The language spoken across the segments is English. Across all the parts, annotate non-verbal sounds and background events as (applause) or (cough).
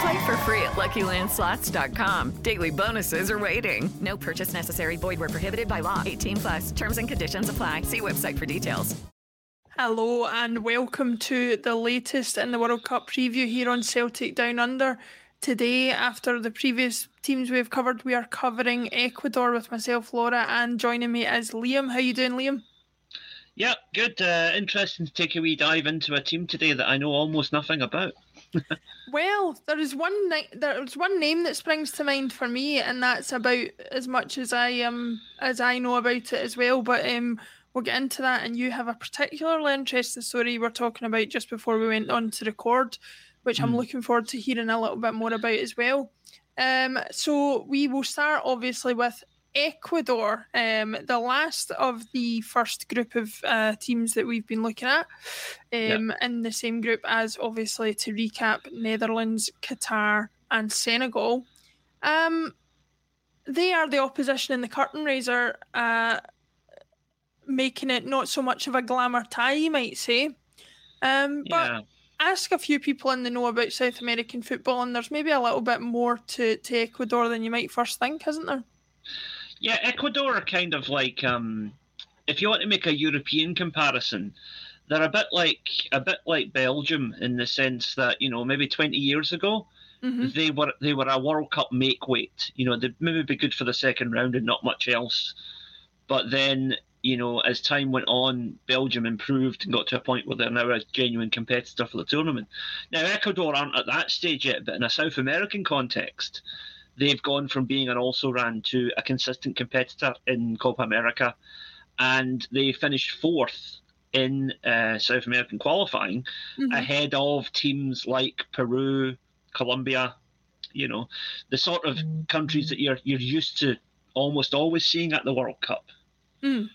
Play for free at LuckyLandSlots.com. Daily bonuses are waiting. No purchase necessary. Void where prohibited by law. 18 plus. Terms and conditions apply. See website for details. Hello and welcome to the latest in the World Cup preview here on Celtic Down Under. Today, after the previous teams we've covered, we are covering Ecuador with myself, Laura, and joining me is Liam. How you doing, Liam? Yeah, good. Uh, interesting to take a wee dive into a team today that I know almost nothing about. Well, there is one ni- there is one name that springs to mind for me, and that's about as much as I um as I know about it as well. But um, we'll get into that. And you have a particularly interesting story you were talking about just before we went on to record, which mm. I'm looking forward to hearing a little bit more about as well. Um, so we will start obviously with Ecuador, um, the last of the first group of uh, teams that we've been looking at, um, yep. in the same group as obviously to recap Netherlands, Qatar, and Senegal. Um, they are the opposition in the curtain raiser, uh, making it not so much of a glamour tie, you might say. Um, but yeah. ask a few people in the know about South American football, and there's maybe a little bit more to, to Ecuador than you might first think, isn't there? Yeah, Ecuador are kind of like um, if you want to make a European comparison, they're a bit like a bit like Belgium in the sense that you know maybe 20 years ago mm-hmm. they were they were a World Cup make weight. You know they'd maybe be good for the second round and not much else. But then you know as time went on, Belgium improved and got to a point where they're now a genuine competitor for the tournament. Now Ecuador aren't at that stage yet, but in a South American context they've gone from being an also ran to a consistent competitor in Copa America, and they finished fourth in uh, South American qualifying, mm-hmm. ahead of teams like Peru, Colombia. You know, the sort of countries that you're you're used to almost always seeing at the World Cup. Mm.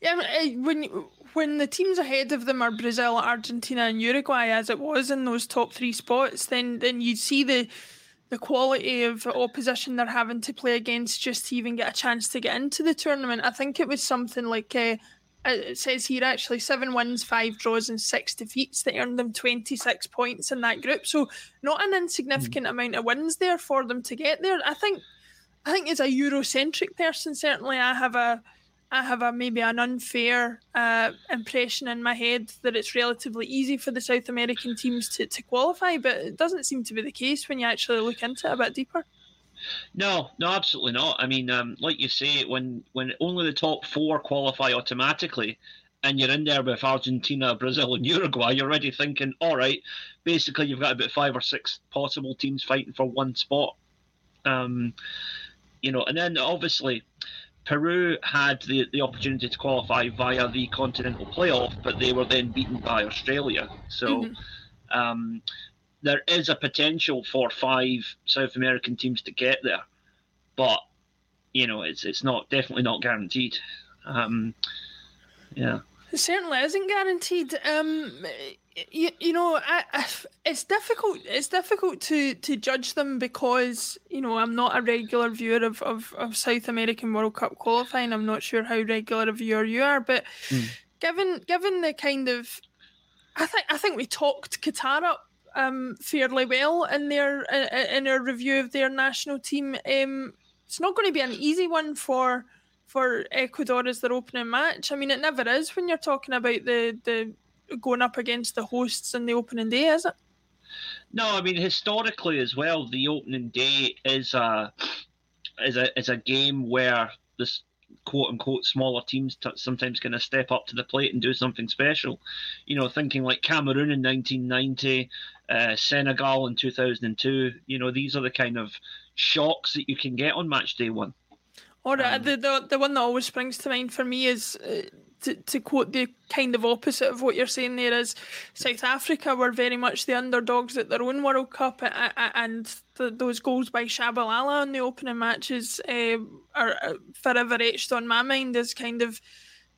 Yeah, eh, when when the teams ahead of them are Brazil, Argentina, and Uruguay, as it was in those top three spots, then then you see the the quality of opposition they're having to play against just to even get a chance to get into the tournament. I think it was something like uh, it says here actually seven wins, five draws, and six defeats that earned them 26 points in that group. So not an insignificant mm. amount of wins there for them to get there. I think I think as a Eurocentric person, certainly I have a I have a maybe an unfair uh, impression in my head that it's relatively easy for the South American teams to, to qualify, but it doesn't seem to be the case when you actually look into it a bit deeper. No, no, absolutely not. I mean, um, like you say, when when only the top four qualify automatically, and you're in there with Argentina, Brazil, and Uruguay, you're already thinking, all right, basically you've got about five or six possible teams fighting for one spot. Um, you know, and then obviously Peru had the, the opportunity to qualify via the continental playoff, but they were then beaten by Australia. So mm-hmm. um, there is a potential for five South American teams to get there, but you know it's it's not definitely not guaranteed. Um, yeah, it certainly isn't guaranteed. Um, you, you know, I, I, it's difficult. It's difficult to to judge them because you know I'm not a regular viewer of, of, of South American World Cup qualifying. I'm not sure how regular a viewer you are, but mm. given given the kind of, I think I think we talked Qatar up um, fairly well in their in our review of their national team. Um, it's not going to be an easy one for for Ecuador as their opening match. I mean, it never is when you're talking about the the going up against the hosts in the opening day, is it? No, I mean historically as well, the opening day is a is a is a game where this quote unquote smaller teams t- sometimes kind of step up to the plate and do something special. You know, thinking like Cameroon in 1990, uh, Senegal in 2002. You know, these are the kind of shocks that you can get on match day one. Or um, the, the the one that always springs to mind for me is uh, to, to quote the kind of opposite of what you're saying there is South Africa were very much the underdogs at their own World Cup, and the, those goals by Tshabalala in the opening matches uh, are forever etched on my mind as kind of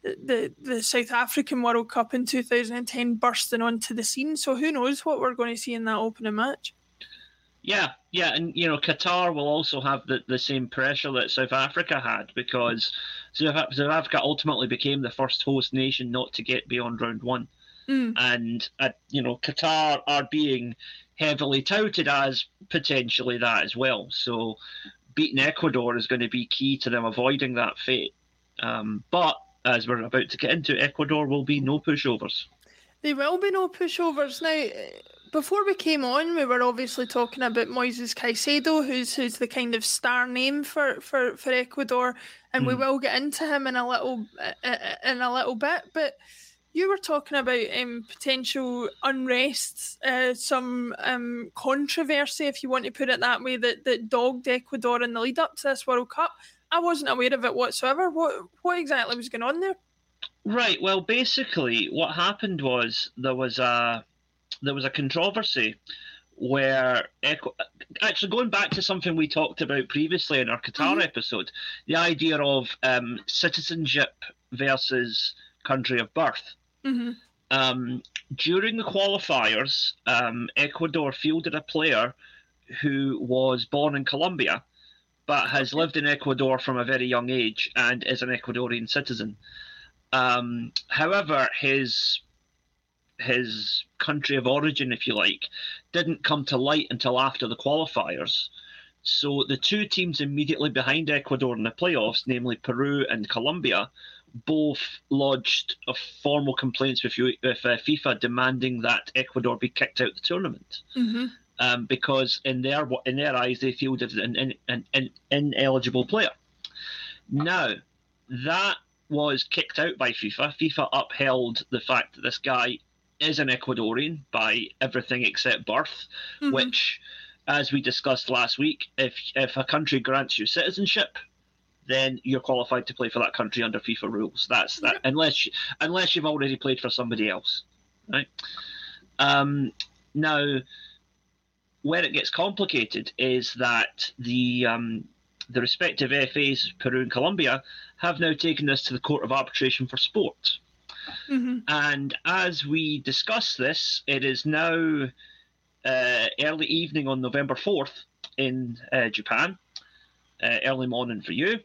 the the South African World Cup in 2010 bursting onto the scene. So who knows what we're going to see in that opening match? Yeah, yeah, and you know Qatar will also have the, the same pressure that South Africa had because South Africa ultimately became the first host nation not to get beyond round one, mm. and uh, you know Qatar are being heavily touted as potentially that as well. So beating Ecuador is going to be key to them avoiding that fate. Um, but as we're about to get into, Ecuador will be no pushovers. There will be no pushovers now before we came on, we were obviously talking about Moises Caicedo, who's who's the kind of star name for for, for Ecuador, and mm. we hmm. will get into him in a little in a little bit. But you were talking about um, potential unrest, uh, some um, controversy, if you want to put it that way, that that dogged Ecuador in the lead up to this World Cup. I wasn't aware of it whatsoever. What what exactly was going on there? Right. Well, basically, what happened was there was a there was a controversy where actually going back to something we talked about previously in our Qatar mm-hmm. episode, the idea of um, citizenship versus country of birth. Mm-hmm. Um, during the qualifiers, um, Ecuador fielded a player who was born in Colombia but has lived in Ecuador from a very young age and is an Ecuadorian citizen. Um, however, his his country of origin, if you like, didn't come to light until after the qualifiers. So the two teams immediately behind Ecuador in the playoffs, namely Peru and Colombia, both lodged formal complaints with, with uh, FIFA demanding that Ecuador be kicked out of the tournament. Mm-hmm. Um, because in their in their eyes, they fielded an, an, an, an ineligible player. Now, that was kicked out by FIFA. FIFA upheld the fact that this guy is an Ecuadorian by everything except birth, mm-hmm. which, as we discussed last week, if if a country grants you citizenship, then you're qualified to play for that country under FIFA rules. That's that, unless you, unless you've already played for somebody else, right? Um, now, where it gets complicated is that the um, the respective FAs, Peru and Colombia, have now taken this to the Court of Arbitration for Sport. Mm-hmm. And as we discuss this, it is now uh, early evening on November 4th in uh, Japan, uh, early morning for you.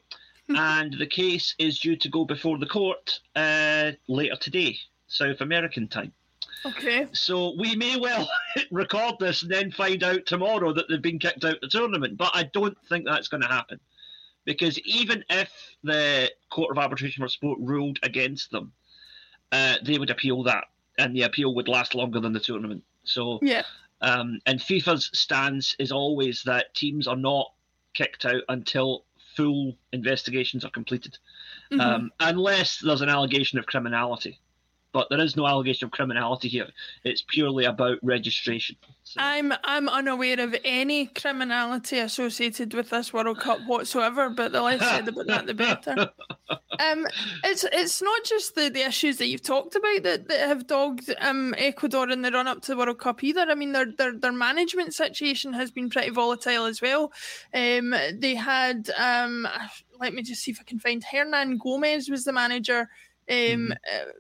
Mm-hmm. (laughs) and the case is due to go before the court uh, later today, South American time. Okay. So we may well (laughs) record this and then find out tomorrow that they've been kicked out of the tournament, but I don't think that's going to happen. Because even if the Court of Arbitration for Sport ruled against them, uh, they would appeal that, and the appeal would last longer than the tournament. So yeah. Um, and FIFA's stance is always that teams are not kicked out until full investigations are completed, mm-hmm. um, unless there's an allegation of criminality but there is no allegation of criminality here. It's purely about registration. So. I'm I'm unaware of any criminality associated with this World Cup whatsoever. But the less said about that, the better. (laughs) Um, it's it's not just the, the issues that you've talked about that, that have dogged um, Ecuador in the run up to the World Cup either. I mean, their their their management situation has been pretty volatile as well. Um, they had um, let me just see if I can find Hernan Gomez was the manager. Um, mm-hmm. uh,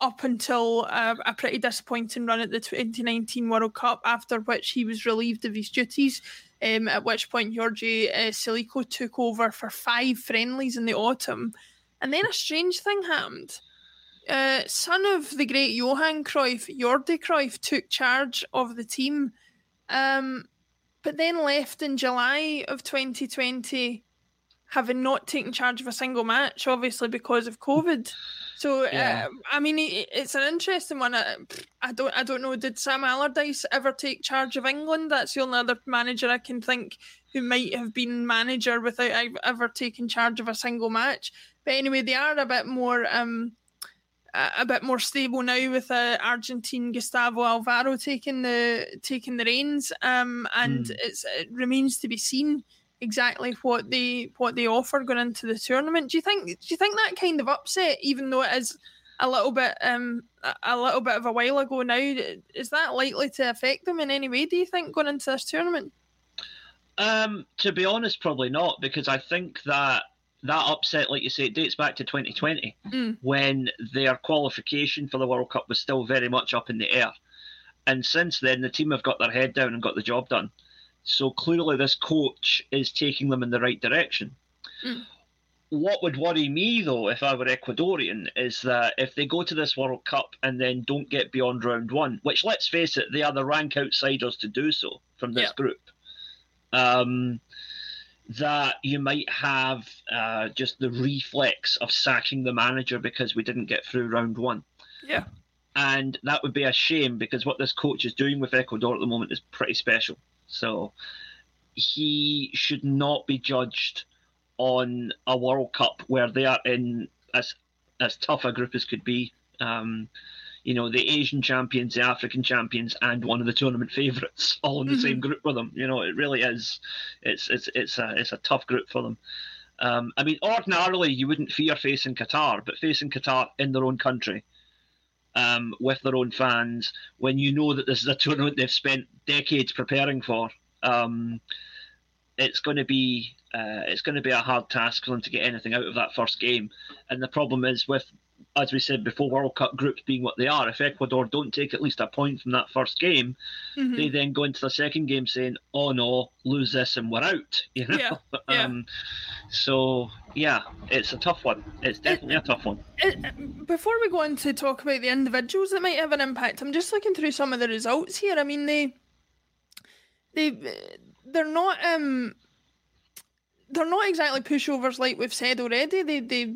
up until a, a, pretty disappointing run at the 2019 World Cup, after which he was relieved of his duties. Um, at which point, Giorgi uh, Célico took over for five friendlies in the autumn. And then a strange thing happened. Uh, son of the great Johan Cruyff, Jordi Cruyff, took charge of the team, um, but then left in July of 2020, having not taken charge of a single match, obviously because of COVID. So yeah. uh, I mean, it's an interesting one. I, I, don't, I don't know. Did Sam Allardyce ever take charge of England? That's the only other manager I can think who might have been manager without ever taking charge of a single match. But anyway, they are a bit more, um, a, bit more stable now with uh, Argentine Gustavo Alfaro taking the taking the reins. Um, and mm. it's it remains to be seen exactly what they what they offer going into the tournament. Do you think do you think that kind of upset, even though it is a little bit um a little bit of a while ago now, is that likely to affect them in any way? Do you think going into this tournament? Um, to be honest, probably not, because I think that that upset, like you say, it dates back to 2020 mm. when their qualification for the World Cup was still very much up in the air. And since then, the team have got their head down and got the job done. So clearly, this coach is taking them in the right direction. Mm. What would worry me, though, if I were Ecuadorian, is that if they go to this World Cup and then don't get beyond round one, which, let's face it, they are the rank outsiders to do so from this yeah. group, um, that you might have uh, just the reflex of sacking the manager because we didn't get through round one. Yeah. And that would be a shame because what this coach is doing with Ecuador at the moment is pretty special. So he should not be judged on a World Cup where they are in as as tough a group as could be. Um, you know, the Asian champions, the African champions, and one of the tournament (laughs) favourites all in the mm-hmm. same group with them. You know, it really is. It's it's it's a it's a tough group for them. Um, I mean, ordinarily you wouldn't fear facing Qatar, but facing Qatar in their own country, um, with their own fans, when you know that this is a tournament they've spent decades preparing for, um, it's going to be uh, it's going to be a hard task for them to get anything out of that first game. And the problem is with as we said before, World Cup groups being what they are, if Ecuador don't take at least a point from that first game, mm-hmm. they then go into the second game saying, "Oh no, lose this and we're out." (laughs) You know. Yeah, yeah. Um, so yeah, it's a tough one. It's definitely it, a tough one. It, before we go on to talk about the individuals that might have an impact, I'm just looking through some of the results here. I mean, they they they're not um they're not exactly pushovers like we've said already. They they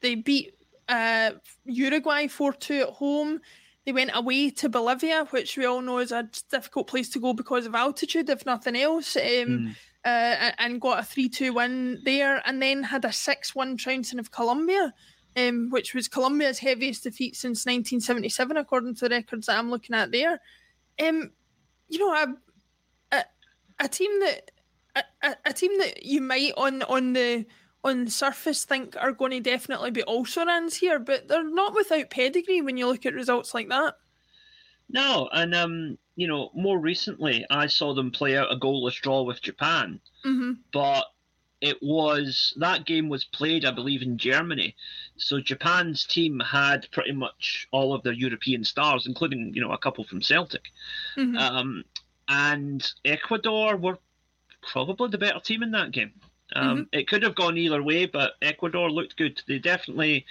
they beat uh, Uruguay 4 2 at home. They went away to Bolivia, which we all know is a difficult place to go because of altitude, if nothing else. Um, mm. uh, and got a 3 2 win there, and then had a 6 1 trouncing of Colombia, um, which was Colombia's heaviest defeat since 1977, according to the records that I'm looking at there. Um, you know, a, a team that a, a, team that you might on on the on the surface think are going to definitely be also runs here, but they're not without pedigree when you look at results like that. No, and um, you know, more recently I saw them play out a goalless draw with Japan, mm-hmm. but it was that game was played, I believe, in Germany. So Japan's team had pretty much all of their European stars, including you know a couple from Celtic, mm-hmm. um, and Ecuador were probably the better team in that game. Um, mm-hmm. It could have gone either way, but Ecuador looked good. They definitely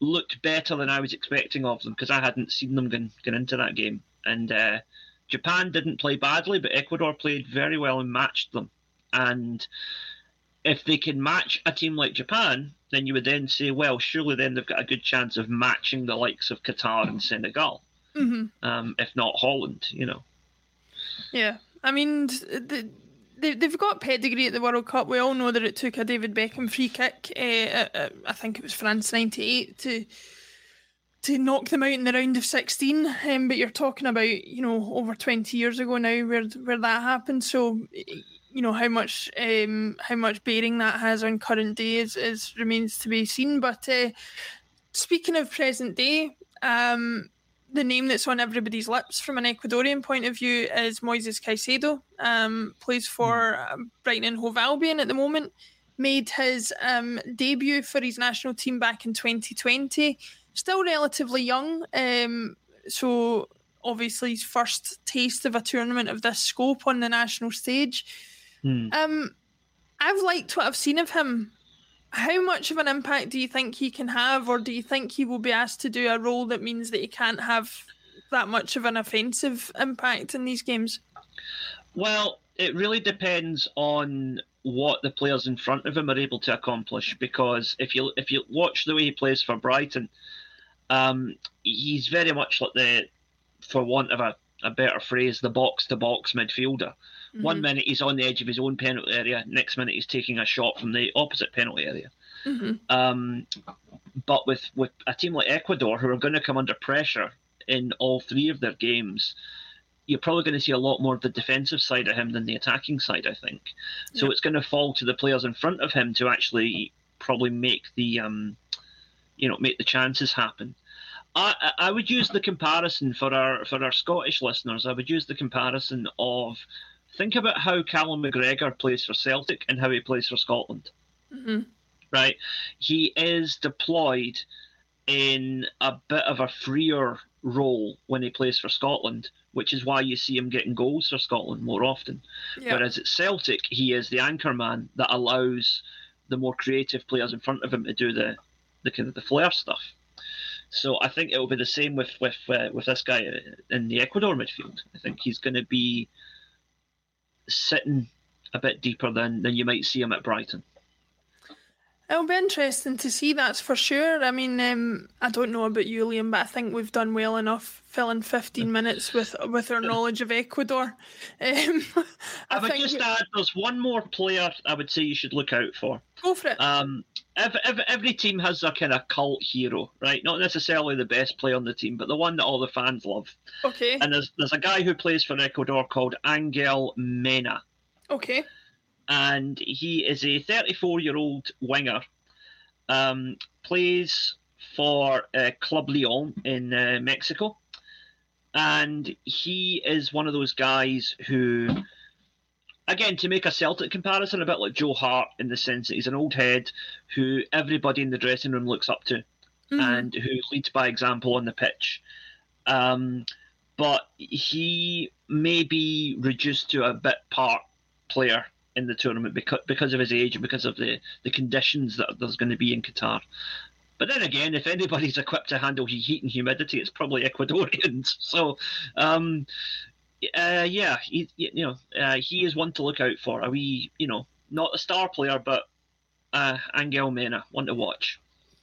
looked better than I was expecting of them because I hadn't seen them going, going into that game. And uh, Japan didn't play badly, but Ecuador played very well and matched them. And if they can match a team like Japan, then you would then say, well, surely then they've got a good chance of matching the likes of Qatar and Senegal, mm-hmm. um, if not Holland, you know. Yeah, I mean, the, they, they've got pedigree at the World Cup. We all know that it took a David Beckham free kick. Uh, uh, I think it was France '98 to to knock them out in the round of 16. Um, but you're talking about you know over 20 years ago now where where that happened. So you know how much um, how much bearing that has on current day is, is remains to be seen. But uh, speaking of present day. Um, the name that's on everybody's lips from an Ecuadorian point of view is Moises Caicedo. Um, plays for mm. Brighton and Hove Albion at the moment. made his um, debut for his national team back in 2020. Still relatively young, um, so obviously his first taste of a tournament of this scope on the national stage. Um, I've liked what I've seen of him. How much of an impact do you think he can have, or do you think he will be asked to do a role that means that he can't have that much of an offensive impact in these games? Well, it really depends on what the players in front of him are able to accomplish. Because if you if you watch the way he plays for Brighton, um, he's very much like the, for want of a, a better phrase, the box to box midfielder. One Mhm. minute he's on the edge of his own penalty area, next minute he's taking a shot from the opposite penalty area. Mhm. Um, but with, with a team like Ecuador, who are going to come under pressure in all three of their games, you're probably going to see a lot more of the defensive side of him than the attacking side, I think. So Yeah. it's going to fall to the players in front of him to actually probably make the, um, you know, make the chances happen. I, I I would use the comparison for our for our Scottish listeners. I would use the comparison of think about how Callum McGregor plays for Celtic and how he plays for Scotland Mhm. right? He is deployed in a bit of a freer role when he plays for Scotland, which is why you see him getting goals for Scotland more often. Yeah. Whereas at Celtic, he is the anchor man that allows the more creative players in front of him to do the the kind of the flair stuff. So I think it will be the same with with uh, with this guy in the Ecuador midfield. I think he's going to be sitting a bit deeper than than you might see him at Brighton. It'll be interesting to see, that's for sure. I mean, um, I don't know about you, Liam, but I think we've done well enough filling 15 (laughs) minutes with with our knowledge of Ecuador. (laughs) Um, I, I would think just add, there's one more player I would say you should look out for. Go for it. Um, every, every, every team has a kind of cult hero, right? Not necessarily the best player on the team, but the one that all the fans love. okay, And there's there's a guy who plays for Ecuador called Angel Mena, okay. And he is a 34 year old winger. Um, plays for uh, Club Leon in uh, Mexico, and he is one of those guys who, again, to make a Celtic comparison, a bit like Joe Hart in the sense that he's an old head who everybody in the dressing room looks up to Mhm. and who leads by example on the pitch. Um, but he may be reduced to a bit part player in the tournament because because of his age and because of the, the conditions that there's going to be in Qatar. But then again, if anybody's equipped to handle heat and humidity, it's probably (laughs) Ecuadorians. So, um, uh, yeah, he, you know, uh, he is one to look out for. Are we, you know, not a star player, but uh, Angel Mena, one to watch.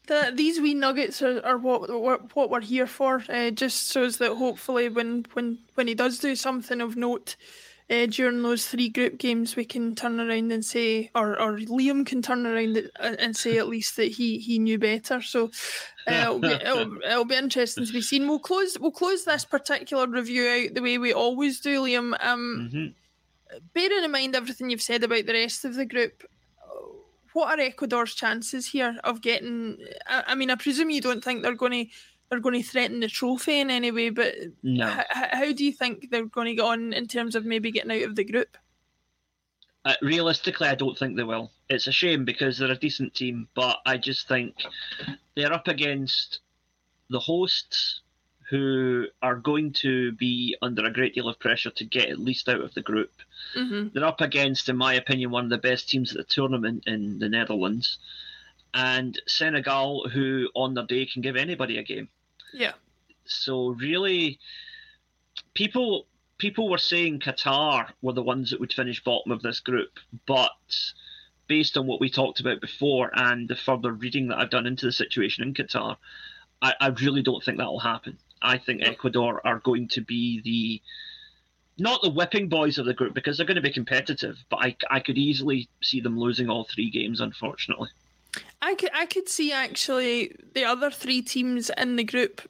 The, these wee nuggets are, are what, what what we're here for. Uh, just so that hopefully when when when he does do something of note uh, during those three group games, we can turn around and say, or or Liam can turn around uh, and say at least that he he knew better. So uh, it'll, be, (laughs) it'll, it'll be interesting to be seen. We'll close we'll close this particular review out the way we always do, Liam. Um, hmm bearing in mind everything you've said about the rest of the group, what are Ecuador's chances here of getting? I, I mean, I presume you don't think they're going to they're going to threaten the trophy in any way, but No. h- how do you think they're going to get on in terms of maybe getting out of the group? Uh, realistically, I don't think they will. It's a shame because they're a decent team, but I just think they're up against the hosts who are going to be under a great deal of pressure to get at least out of the group. hmm They're up against, in my opinion, one of the best teams at the tournament in the Netherlands, and Senegal, who on their day can give anybody a game. Yeah, So really, people people were saying Qatar were the ones that would finish bottom of this group, but based on what we talked about before and the further reading that I've done into the situation in Qatar, I, I really don't think that will happen. I think Ecuador are going to be the not the whipping boys of the group because they're going to be competitive, but I, I could easily see them losing all three games, unfortunately. I could I could see actually the other three teams in the group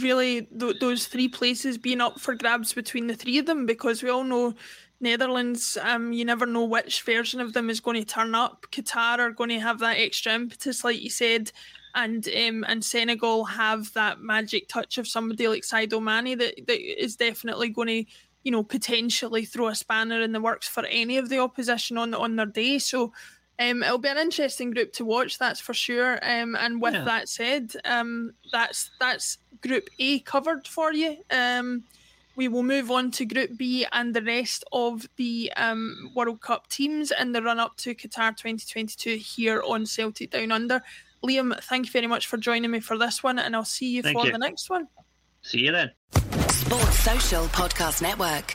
really th- those three places being up for grabs between the three of them because we all know Netherlands, um, you never know which version of them is going to turn up. Qatar are going to have that extra impetus, like you said, and um, and Senegal have that magic touch of somebody like Sadio Mane that, that is definitely going to, you know, potentially throw a spanner in the works for any of the opposition on on their day. So Um, it'll be an interesting group to watch, that's for sure. Um, and with Yeah. that said, um, that's that's Group A covered for you. Um, we will move on to Group B and the rest of the um, World Cup teams in the run up to Qatar 2022 here on Celtic Down Under. Liam, thank you very much for joining me for this one, and I'll see you Thank for you. the next one. See you then. Sports Social Podcast Network.